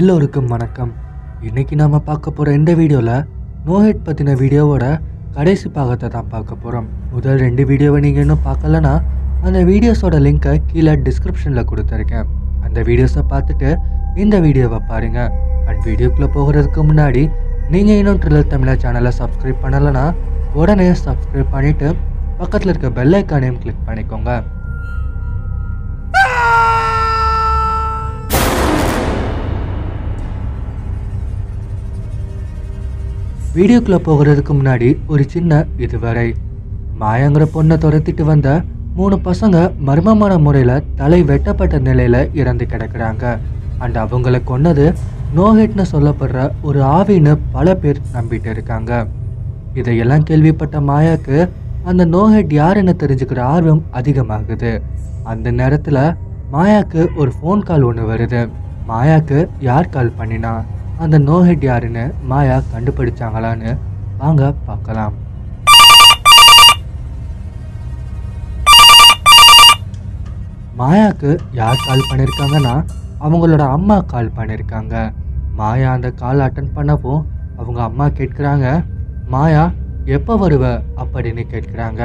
எல்லோருக்கும் வணக்கம். இன்றைக்கி நாம் பார்க்க போகிற இந்த வீடியோவில் நோஹெட் பற்றின வீடியோவோட கடைசி பாகத்தை தான் பார்க்க போகிறோம் முதல் ரெண்டு வீடியோவை நீங்கள் இன்னும் பார்க்கலனா அந்த வீடியோஸோட லிங்கை கீழே டிஸ்கிரிப்ஷனில் கொடுத்துருக்கேன். அந்த வீடியோஸை பார்த்துட்டு இந்த வீடியோவை பாருங்கள் அண்ட் வீடியோக்குள்ளே போகிறதுக்கு முன்னாடி நீங்கள் இன்னும் ட்ரில்லர் தமிழா சேனலை சப்ஸ்கிரைப் பண்ணலைன்னா உடனே சப்ஸ்கிரைப் பண்ணிவிட்டு பக்கத்தில் இருக்க பெல் ஐக்கானையும் கிளிக் பண்ணிக்கோங்க. வீடியோக்குள்ள போகிறதுக்கு முன்னாடி ஒரு சின்ன இதுவரை. மாயாங்கிற பொண்ணை துரத்திட்டு வந்த மூணு பசங்க மர்மமான முறையில் தலை வெட்டப்பட்ட நிலையில இறந்து கிடக்குறாங்க. அண்ட் அவங்கள கொன்னது நோஹெட்னு சொல்லப்படுற ஒரு ஆவின்னு பல பேர் நம்பிட்டு இருக்காங்க. இதையெல்லாம் கேள்விப்பட்ட மாயாக்கு அந்த நோஹெட் யாருன்னு தெரிஞ்சுக்கிற ஆர்வம் அதிகமாகுது. அந்த நேரத்துல மாயாக்கு ஒரு ஃபோன் கால் ஒன்று வருது. மாயாக்கு யார் கால் பண்ணினா? அந்த நோஹெட் யாருன்னு மாயா கண்டுபிடிச்சாங்களான்னு வாங்க பார்க்கலாம். மாயாக்கு யார் கால் பண்ணியிருக்காங்கன்னா அவங்களோட அம்மா கால் பண்ணியிருக்காங்க மாயா அந்த கால் அட்டன் பண்ணவும் அவங்க அம்மா கேட்குறாங்க மாயா எப்போ வருவ? அப்படின்னு கேட்குறாங்க.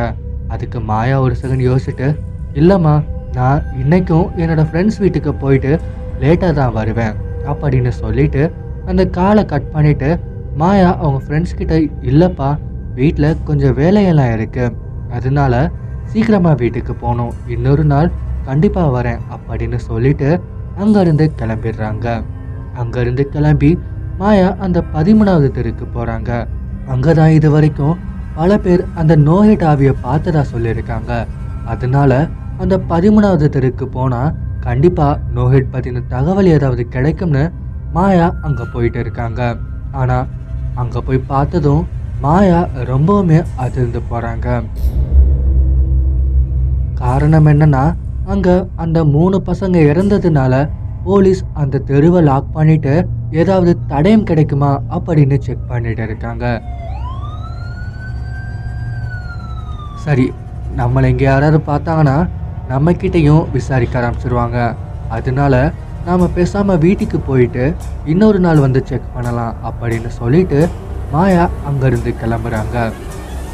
அதுக்கு மாயா ஒரு செகண்ட் யோசிச்சுட்டு இல்லைம்மா நான் இன்றைக்கும் என்னோடய ஃப்ரெண்ட்ஸ் வீட்டுக்கு போயிட்டு லேட்டாக தான் வருவேன் அப்படின்னு சொல்லிட்டு அந்த காலை கட் பண்ணிட்டு மாயா அவங்க ஃப்ரெண்ட்ஸ் கிட்ட இல்லைப்பா வீட்டில் கொஞ்சம் வேலையெல்லாம் இருக்கு. அதனால சீக்கிரமா வீட்டுக்கு போகணும். இன்னொரு நாள் கண்டிப்பாக வரேன் அப்படின்னு சொல்லிட்டு அங்கேருந்து கிளம்பிடுறாங்க. அங்கேருந்து கிளம்பி மாயா அந்த பதிமூணாவது தெருக்கு போகிறாங்க அங்கே தான் இது வரைக்கும் பல பேர் அந்த நோஹெட் ஆவியை பார்த்ததா சொல்லியிருக்காங்க. அதனால அந்த பதிமூணாவது தெருக்கு போனால் கண்டிப்பாக நோஹெட் பற்றின தகவல் ஏதாவது கிடைக்கும்னு மாயா அங்கே போயிட்டு இருக்காங்க. ஆனால் அங்கே போய் பார்த்ததும் மாயா ரொம்பவுமே அதிர்ந்து போகிறாங்க காரணம் என்னன்னா அங்கே அந்த மூணு பசங்க இறந்ததுனால போலீஸ் அந்த தெருவை லாக் பண்ணிட்டு ஏதாவது தடயம் கிடைக்குமா அப்படின்னு செக் பண்ணிட்டு இருக்காங்க. சரி நம்மளை இங்கே யாராவது பார்த்தாங்கன்னா நம்மக்கிட்டேயும் விசாரிக்க ஆரம்பிச்சிருவாங்க. அதனால நாம் பேசாமல் வீட்டுக்கு போயிட்டு இன்னொரு நாள் வந்து செக் பண்ணலாம் அப்படின்னு சொல்லிட்டு மாயா அங்கேருந்து கிளம்புறாங்க.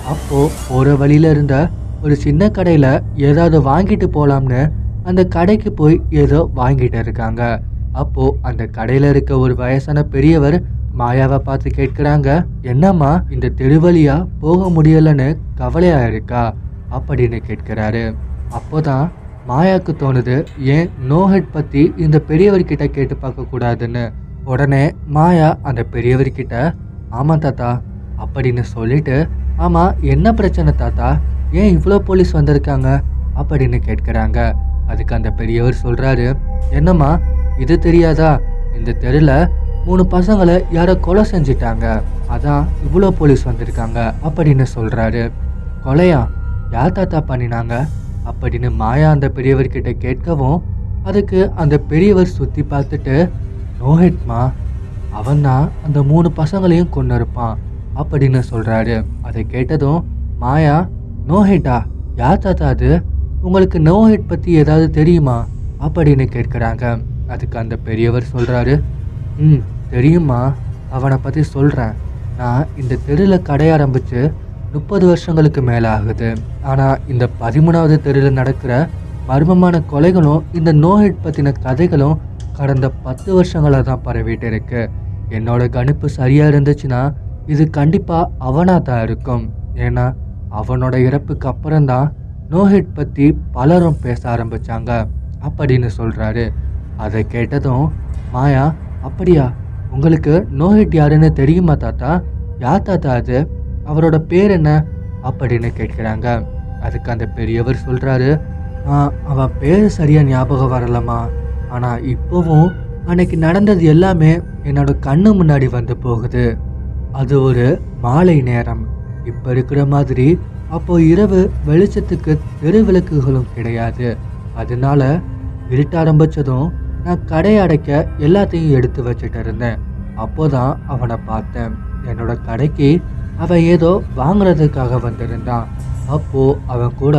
அப்போது போகிற வழியில இருந்த ஒரு சின்ன கடையில் ஏதாவது வாங்கிட்டு போகலாம்னு அந்த கடைக்கு போய் ஏதோ வாங்கிட்டு இருக்காங்க. அப்போது அந்த கடையில் இருக்க ஒரு வயசான பெரியவர் மாயாவை பார்த்து கேட்குறாங்க என்னம்மா இந்த தெருவழியாக போக முடியலன்னு கவலையாக இருக்கா? அப்படின்னு கேட்குறாரு. அப்போதான் மாயாக்கு தோணுது ஏன் நோஹெட் பற்றி இந்த பெரியவர்கிட்ட கேட்டு பார்க்கக்கூடாதுன்னு உடனே மாயா அந்த பெரியவர்கிட்ட ஆமாம் தாத்தா அப்படின்னு சொல்லிட்டு ஆமாம் என்ன பிரச்சனை தாத்தா? ஏன் இவ்வளோ போலீஸ் வந்திருக்காங்க? அப்படின்னு கேட்குறாங்க. அதுக்கு அந்த பெரியவர் சொல்கிறாரு என்னம்மா இது தெரியாதா? இந்த தெருல மூணு பசங்களை யாரோ கொலை செஞ்சிட்டாங்க. அதான் இவ்வளோ போலீஸ் வந்திருக்காங்க அப்படின்னு சொல்கிறாரு கொலையா? யார் தாத்தா பண்ணினாங்க? அப்படின்னு மாயா அந்த பெரியவர்கிட்ட கேட்கவும் அதுக்கு அந்த பெரியவர் சுற்றி பார்த்துட்டு நோஹெட்மா அவன் தான் அந்த மூணு பசங்களையும் கொண்டு இருப்பான் அப்படின்னு சொல்கிறாரு அதை கேட்டதும் மாயா நோஹெட்டா யார் தாத்தா அது? உங்களுக்கு நோஹெட் பற்றி ஏதாவது தெரியுமா? அப்படின்னு கேட்குறாங்க. அதுக்கு அந்த பெரியவர் சொல்கிறாரு ம் தெரியுமா அவனை பற்றி சொல்கிறேன் நான் இந்த தெருவில் கடை ஆரம்பித்து முப்பது வருஷங்களுக்கு மேலே ஆகுது ஆனால் இந்த பதிமூணாவது தெருவில் நடக்கிற மர்மமான கொலைகளும் இந்த நோஹெட் பற்றின கதைகளும் கடந்த பத்து வருஷங்களாக தான் பரவிட்டு இருக்கு. என்னோட கணிப்பு சரியாக இருந்துச்சுன்னா இது கண்டிப்பாக அவனாக தான் இருக்கும். ஏன்னா அவனோட இறப்புக்கு அப்புறம்தான் நோஹெட் பற்றி பலரும் பேச ஆரம்பித்தாங்க அப்படின்னு சொல்கிறாரு அதை கேட்டதும் மாயா அப்படியா? உங்களுக்கு நோஹெட் யாருன்னு தெரியுமா தாத்தா? யார் தாத்தா அது? அவரோட பேர் என்ன அப்படின்னு கேட்குறாங்க. அதுக்கு அந்த பெரியவர் சொல்கிறாரு அவன் பேர் சரியாக ஞாபகம் வரலம்மா. ஆனால் இப்போவும் அன்னைக்கு நடந்தது எல்லாமே என்னோட கண்ணு முன்னாடி வந்து போகுது. அது ஒரு மாலை நேரம். இப்போ இருக்கிற மாதிரி அப்போ இரவு வெளிச்சத்துக்கு தெரு விளக்குகளும் கிடையாது. அதனால இருட்ட ஆரம்பிச்சதும் நான் கடை அடைக்க எல்லாத்தையும் எடுத்து வச்சுட்டு இருந்தேன். அப்போதான் அவனை பார்த்தேன். என்னோட கடைக்கு அவன் ஏதோ வாங்குறதுக்காக வந்திருந்தான். அப்போ அவன் கூட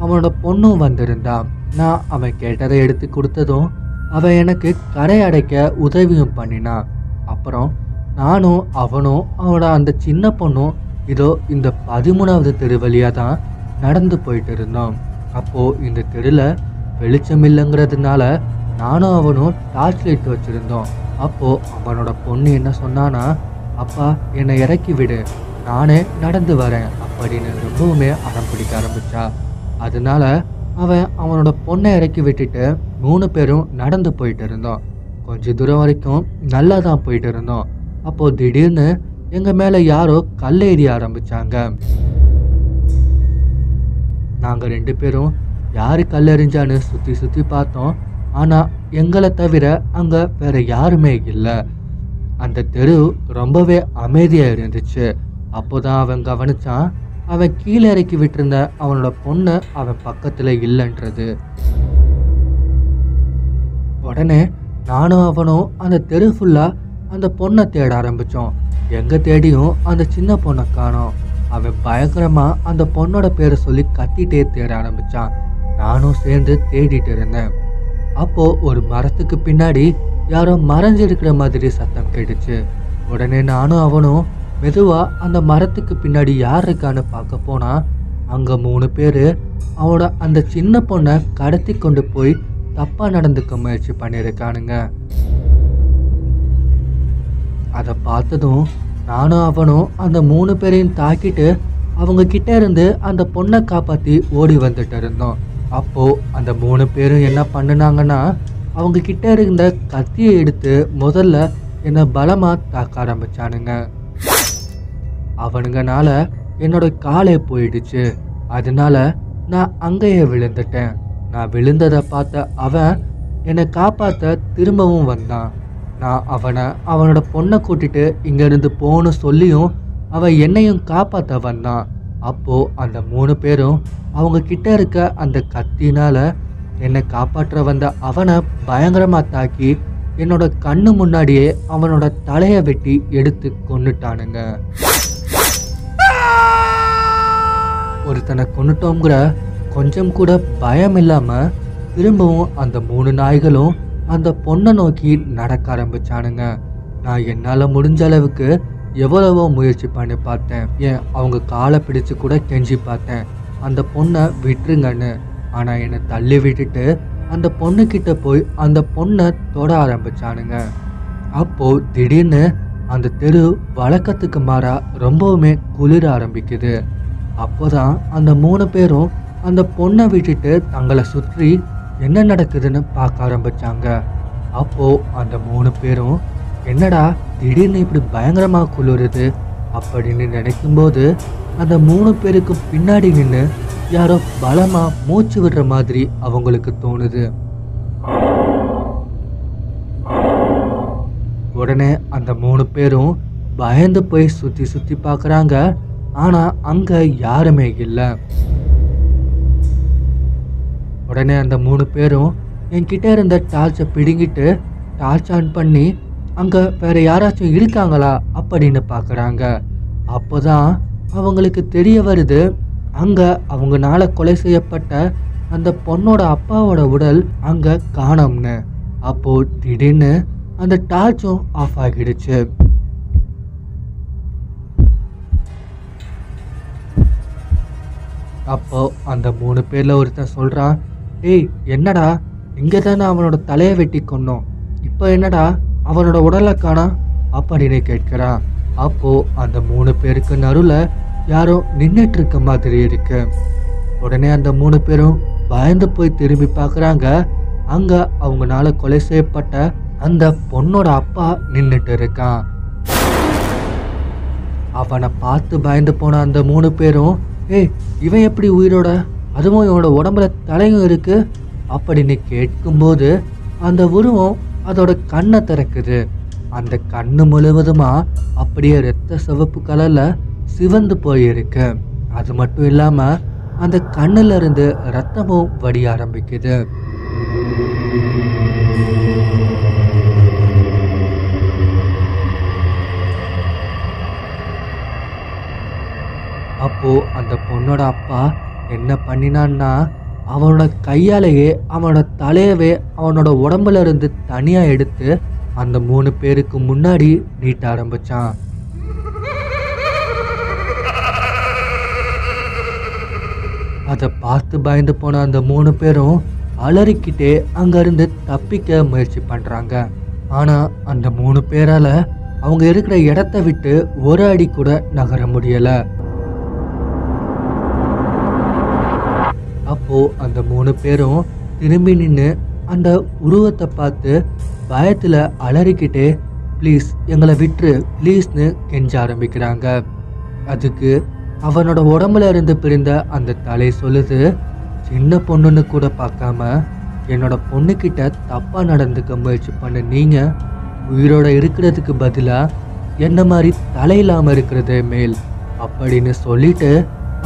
அவனோட பொண்ணும் வந்திருந்தான் நான் அவன் கேட்டதை எடுத்து கொடுத்ததும் அவன் எனக்கு கடை அடைக்க உதவியும் பண்ணினான் அப்புறம் நானும் அவனும் அவனோட அந்த சின்ன பொண்ணும் இதோ இந்த பதிமூணாவது தெரு வழியாக தான் நடந்து போயிட்டு இருந்தோம். அப்போது இந்த தெருவில் வெளிச்சம் இல்லைங்கிறதுனால நானும் அவனும் டார்ச் லைட் வச்சுருந்தோம். அப்போது அவனோட பொண்ணு என்ன சொன்னானா அப்பா என்னை இறக்கி விடு. நானே நடந்து வரேன் அப்படின்னு ரொம்பவுமே அடம் பிடிக்க ஆரம்பிச்சா. அதனால அவன் அவனோட பொண்ணை இறக்கி விட்டுட்டு மூணு பேரும் நடந்து போயிட்டு இருந்தோம். கொஞ்ச தூரம் வரைக்கும் நல்லா தான் போயிட்டு இருந்தோம். அப்போ திடீர்னு எங்க மேல யாரோ கல் எறிய ஆரம்பிச்சாங்க. நாங்க ரெண்டு பேரும் யாரு கல் எறிஞ்சான்னு சுத்தி சுத்தி பார்த்தோம். ஆனா எங்களை தவிர அங்க வேற யாருமே இல்லை. அந்த தெரு ரொம்பவே அமைதியா இருந்துச்சு. அப்போதான் அவன் கவனிச்சான் அவன் கீழே இறக்கி விட்டிருந்த அவனோட பொண்ணு அவன் பக்கத்துல இல்லைன்றது. உடனே நானும் அவனும் அந்த தெரு ஃபுல்லா அந்த பொண்ணை தேட ஆரம்பிச்சோம். எங்க தேடியும் அந்த சின்ன பொண்ணை காணோம். அவன் பயங்கரமா அந்த பொண்ணோட பேரை சொல்லி கத்திட்டே தேட ஆரம்பிச்சான். நானும் சேர்ந்து தேடிட்டு இருந்தேன். அப்போ ஒரு மரத்துக்கு பின்னாடி யாரோ மறைஞ்சிருக்கிற மாதிரி சத்தம் கேட்டுச்சு. உடனே நானும் அவனும் மெதுவாக அந்த மரத்துக்கு பின்னாடி யார் இருக்கான்னு பார்க்க போனால் அங்கே மூணு பேர் அவனோட அந்த சின்ன பொண்ணை கடத்தி கொண்டு போய் தப்பாக நடந்துக்க முயற்சி பண்ணியிருக்கானுங்க. அதை பார்த்ததும் நானும் அவனும் அந்த மூணு பேரையும் தாக்கிட்டு அவங்க கிட்ட இருந்து அந்த பொண்ணை காப்பாற்றி ஓடி வந்துட்டு இருந்தோம். அப்போது அந்த மூணு பேரும் என்ன பண்ணுனாங்கன்னா அவங்க கிட்ட இருந்த கத்தியை எடுத்து முதல்ல என்னை பலமாக தாக்க ஆரம்பித்தானுங்க அவனுங்கனால என்னோட காலே போயிடுச்சு. அதனால நான் அங்கேயே விழுந்துட்டேன். நான் விழுந்ததை பார்த்த அவன் என்னை காப்பாற்ற திரும்பவும் வந்தான். நான் அவனை அவனோட பொண்ணை கூட்டிட்டு இங்கேருந்து போன்னு சொல்லியும் அவன் என்னையும் காப்பாற்ற வந்தான். அப்போது அந்த மூணு பேரும் அவங்க கிட்ட இருக்க அந்த கத்தினால் என்னை காப்பாற்ற வந்த அவனை பயங்கரமாக தாக்கி என்னோட கண்ணு முன்னாடியே அவனோட தலையை வெட்டி எடுத்து கொண்டுட்டானுங்க ஒருத்தனை கொண்டுட்டோங்கிற கொஞ்சம் கூட பயம் இல்லாமல் திரும்பவும் அந்த மூணு நாய்களும் அந்த பொண்ணை நோக்கி நடக்க ஆரம்பிச்சானுங்க. நான் என்னால் முடிஞ்ச அளவுக்கு எவ்வளவோ முயற்சி பண்ணி பார்த்தேன். ஏன் அவங்க காலை பிடிச்சு கூட கெஞ்சி பார்த்தேன். அந்த பொண்ணை விட்டுருங்கன்னு. ஆனால் என்னை தள்ளி விட்டுட்டு அந்த பொண்ணுக்கிட்ட போய் அந்த பொண்ணை தொட ஆரம்பிச்சானுங்க. அப்போது திடீர்னு அந்த தெரு வழக்கத்துக்கு மாறாக ரொம்பவுமே குளிர ஆரம்பிக்குது. அப்போதான் அந்த மூணு பேரும் அந்த பொண்ணை விட்டுட்டு தங்களை சுற்றி என்ன நடக்குதுன்னு பார்க்க ஆரம்பிச்சாங்க. அப்போ அந்த மூணு பேரும் என்னடா திடீர்னு இப்படி பயங்கரமாக குளிருது? அப்படின்னு நினைக்கும்போது அந்த மூணு பேருக்கு பின்னாடி நின்று யாரோ பலமாக மூச்சு விடுற மாதிரி அவங்களுக்கு தோணுது. உடனே அந்த மூணு பேரும் பயந்து போய் சுற்றி சுற்றி பார்க்குறாங்க. ஆனால் அங்கே யாருமே இல்லை. உடனே அந்த மூணு பேரும் என்கிட்ட இருந்த டார்ச்சை பிடுங்கிட்டு டார்ச் ஆன் பண்ணி அங்கே வேற யாராச்சும் இருக்காங்களா? அப்படின்னு பார்க்குறாங்க அப்போ தான் அவங்களுக்கு தெரிய வருது அங்கே அவங்கனால கொலை செய்யப்பட்ட அந்த பொண்ணோட அப்பாவோட உடல் அங்கே காணோம்னு. அப்போது திடீர்னு அந்த டார்ச்சும் ஆஃப் ஆகிடுச்சு. அப்போ அந்த மூணு பேரில் ஒருத்தன் சொல்கிறான் ஏய் என்னடா? இங்கே தானே அவனோட தலையை வெட்டி கொன்னோம் இப்போ என்னடா? அவனோட உடலை காணா? அப்படின்னு கேட்கிறான் அப்போது அந்த மூணு பேருக்கு நடுவில் யாரோ நின்றுட்டு இருக்க மாதிரி இருக்கு. உடனே அந்த மூணு பேரும் பயந்து போய் திரும்பி பார்க்குறாங்க. அங்கே அவங்கனால கொலை செய்யப்பட்ட அந்த பொண்ணோட அப்பா நின்றுட்டு இருக்கான். அவனை பார்த்து பயந்து போன அந்த மூணு பேரும் ஏய் இவன் எப்படி உயிரோட? அதுவும் இவனோட உடம்புல தலையும் இருக்கு. அப்படின்னு கேட்கும்போது அந்த உருவம் அதோட கண்ணை திறக்குது. அந்த கண்ணு முழுவதுமா அப்படியே ரத்த சிவப்பு கலர்ல சிவந்து போயிருக்கு. அது மட்டும் இல்லாம அந்த கண்ணுல இருந்து ரத்தமும் வடிய ஆரம்பிக்குது. அப்போ அந்த பொண்ணோட அப்பா என்ன பண்ணினான்னா அவனோட கையாலேயே அவனோட தலையவே அவனோட உடம்புல இருந்து தனியாக எடுத்து அந்த மூணு பேருக்கு முன்னாடி நீட்ட ஆரம்பிச்சான். அதை பார்த்து பயந்து போன அந்த மூணு பேரும் அலறிக்கிட்டே அங்கேருந்து தப்பிக்க முயற்சி பண்ணுறாங்க ஆனால் அந்த மூணு பேரால் அவங்க இருக்கிற இடத்த விட்டு ஒரு அடி கூட நகர முடியலை. அப்போது அந்த மூணு பேரும் திரும்பி நின்று அந்த உருவத்தை பார்த்து பயத்தில் அலறிக்கிட்டே ப்ளீஸ் எங்களை விட்டுரு ப்ளீஸ்னு கெஞ்ச ஆரம்பிக்கிறாங்க. அதுக்கு அவனோட உடம்புல இருந்து பிரிந்த அந்த தலை சொல்லுது சின்ன பொண்ணுன்னு கூட பார்க்காம என்னோட பொண்ணுக்கிட்ட தப்பாக நடந்துக்க முயற்சி பண்ண நீங்கள் உயிரோட இருக்கிறதுக்கு பதிலாக என்ன மாதிரி தலை இல்லாமல் இருக்கிறதே மேல்? அப்படின்னு சொல்லிட்டு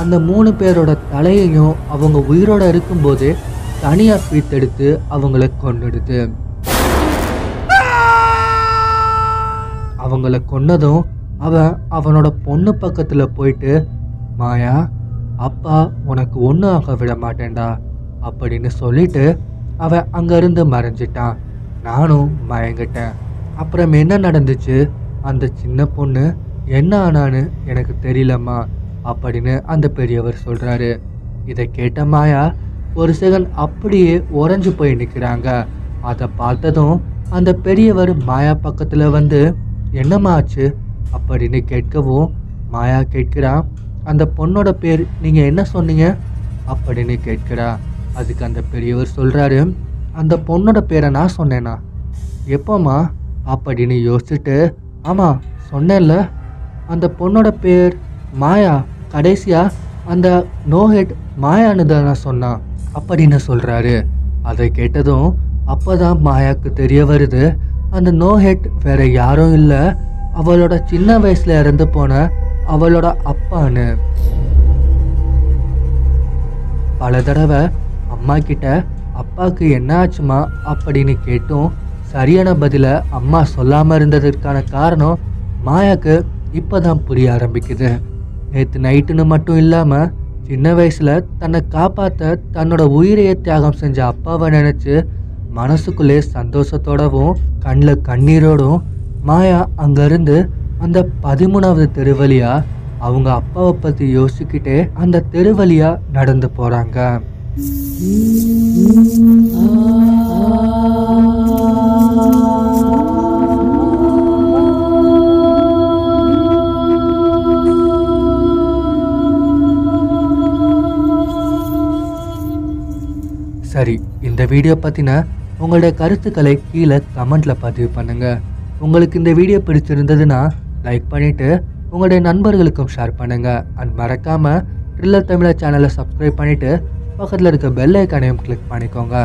அந்த மூணு பேரோட தலையையும் அவங்க உயிரோட இருக்கும்போதே தனியாக பீத்தெடுத்து அவங்கள கொன்னுடுது. அவங்கள கொன்னதும் அவன் அவனோட பொண்ணு பக்கத்தில் போயிட்டு மாயா அப்பா உனக்கு ஒன்றும் ஆக விட மாட்டேன்டா அப்படின்னு சொல்லிட்டு அவன் அங்கேருந்து மறைஞ்சிட்டான். நானும் மயங்கிட்டேன். அப்புறம் என்ன நடந்துச்சு? அந்த சின்ன பொண்ணு என்ன ஆனான்னு எனக்கு தெரியலம்மா. அப்படின்னு அந்த பெரியவர் சொல்கிறாரு இதை கேட்ட மாயா ஒரு செகண்ட் அப்படியே உறைஞ்சு போய் நிற்கிறாங்க அதை பார்த்ததும் அந்த பெரியவர் மாயா பக்கத்தில் வந்து என்னம்மா ஆச்சு? அப்படின்னு கேட்கவும் மாயா கேட்கிறா அந்த பொண்ணோட பேர் நீங்கள் என்ன சொன்னீங்க? அப்படின்னு கேட்கிறா. அதுக்கு அந்த பெரியவர் சொல்கிறாரு அந்த பொண்ணோட பேரை நான் சொன்னேனா? எப்போம்மா? அப்படின்னு யோசிச்சுட்டு ஆமாம் சொன்னேன்ல. அந்த பொண்ணோட பேர் மாயா. கடைசியாக அந்த நோஹெட் மாயான்னு சொன்னான் அப்படின்னு சொல்கிறாரு அதை கேட்டதும் அப்போ தான் மாயாவுக்கு தெரிய வருது அந்த நோஹெட் வேற யாரும் இல்லை அவளோட சின்ன வயசில் இறந்து போன அவளோட அப்பான்னு. பல தடவை அம்மா கிட்ட அப்பாவுக்கு என்ன ஆச்சுமா? அப்படின்னு கேட்டும் சரியான பதிலை அம்மா சொல்லாமல் இருந்ததற்கான காரணம் மாயாக்கு இப்பதான் புரிய ஆரம்பிக்குது. நேற்று நைட்டுன்னு மட்டும் இல்லாமல் சின்ன வயசில் தன்னை காப்பாற்ற தன்னோட உயிரையே தியாகம் செஞ்ச அப்பாவை நினச்சி மனசுக்குள்ளே சந்தோஷத்தோடவும் கண்ணில் கண்ணீரோடும் மாயா அங்கேருந்து அந்த பதிமூணாவது தெரு வழியாக அவங்க அப்பாவை பற்றி யோசிச்சுக்கிட்டே அந்த தெரு வழியாக நடந்து போறாங்க. வீடியோ பற்றின உங்களுடைய கருத்துக்களை கீழே கமெண்ட்டில் பதிவு பண்ணுங்கள் உங்களுக்கு இந்த வீடியோ பிடிச்சிருந்ததுன்னா லைக் பண்ணிவிட்டு உங்களுடைய நண்பர்களுக்கும் ஷேர் பண்ணுங்கள் அண்ட் மறக்காமல் ட்ரில்லர் தமிழர் சேனலை சப்ஸ்கிரைப் பண்ணிவிட்டு பக்கத்தில் இருக்க பெல் ஐக்கானையும் கிளிக் பண்ணிக்கோங்க.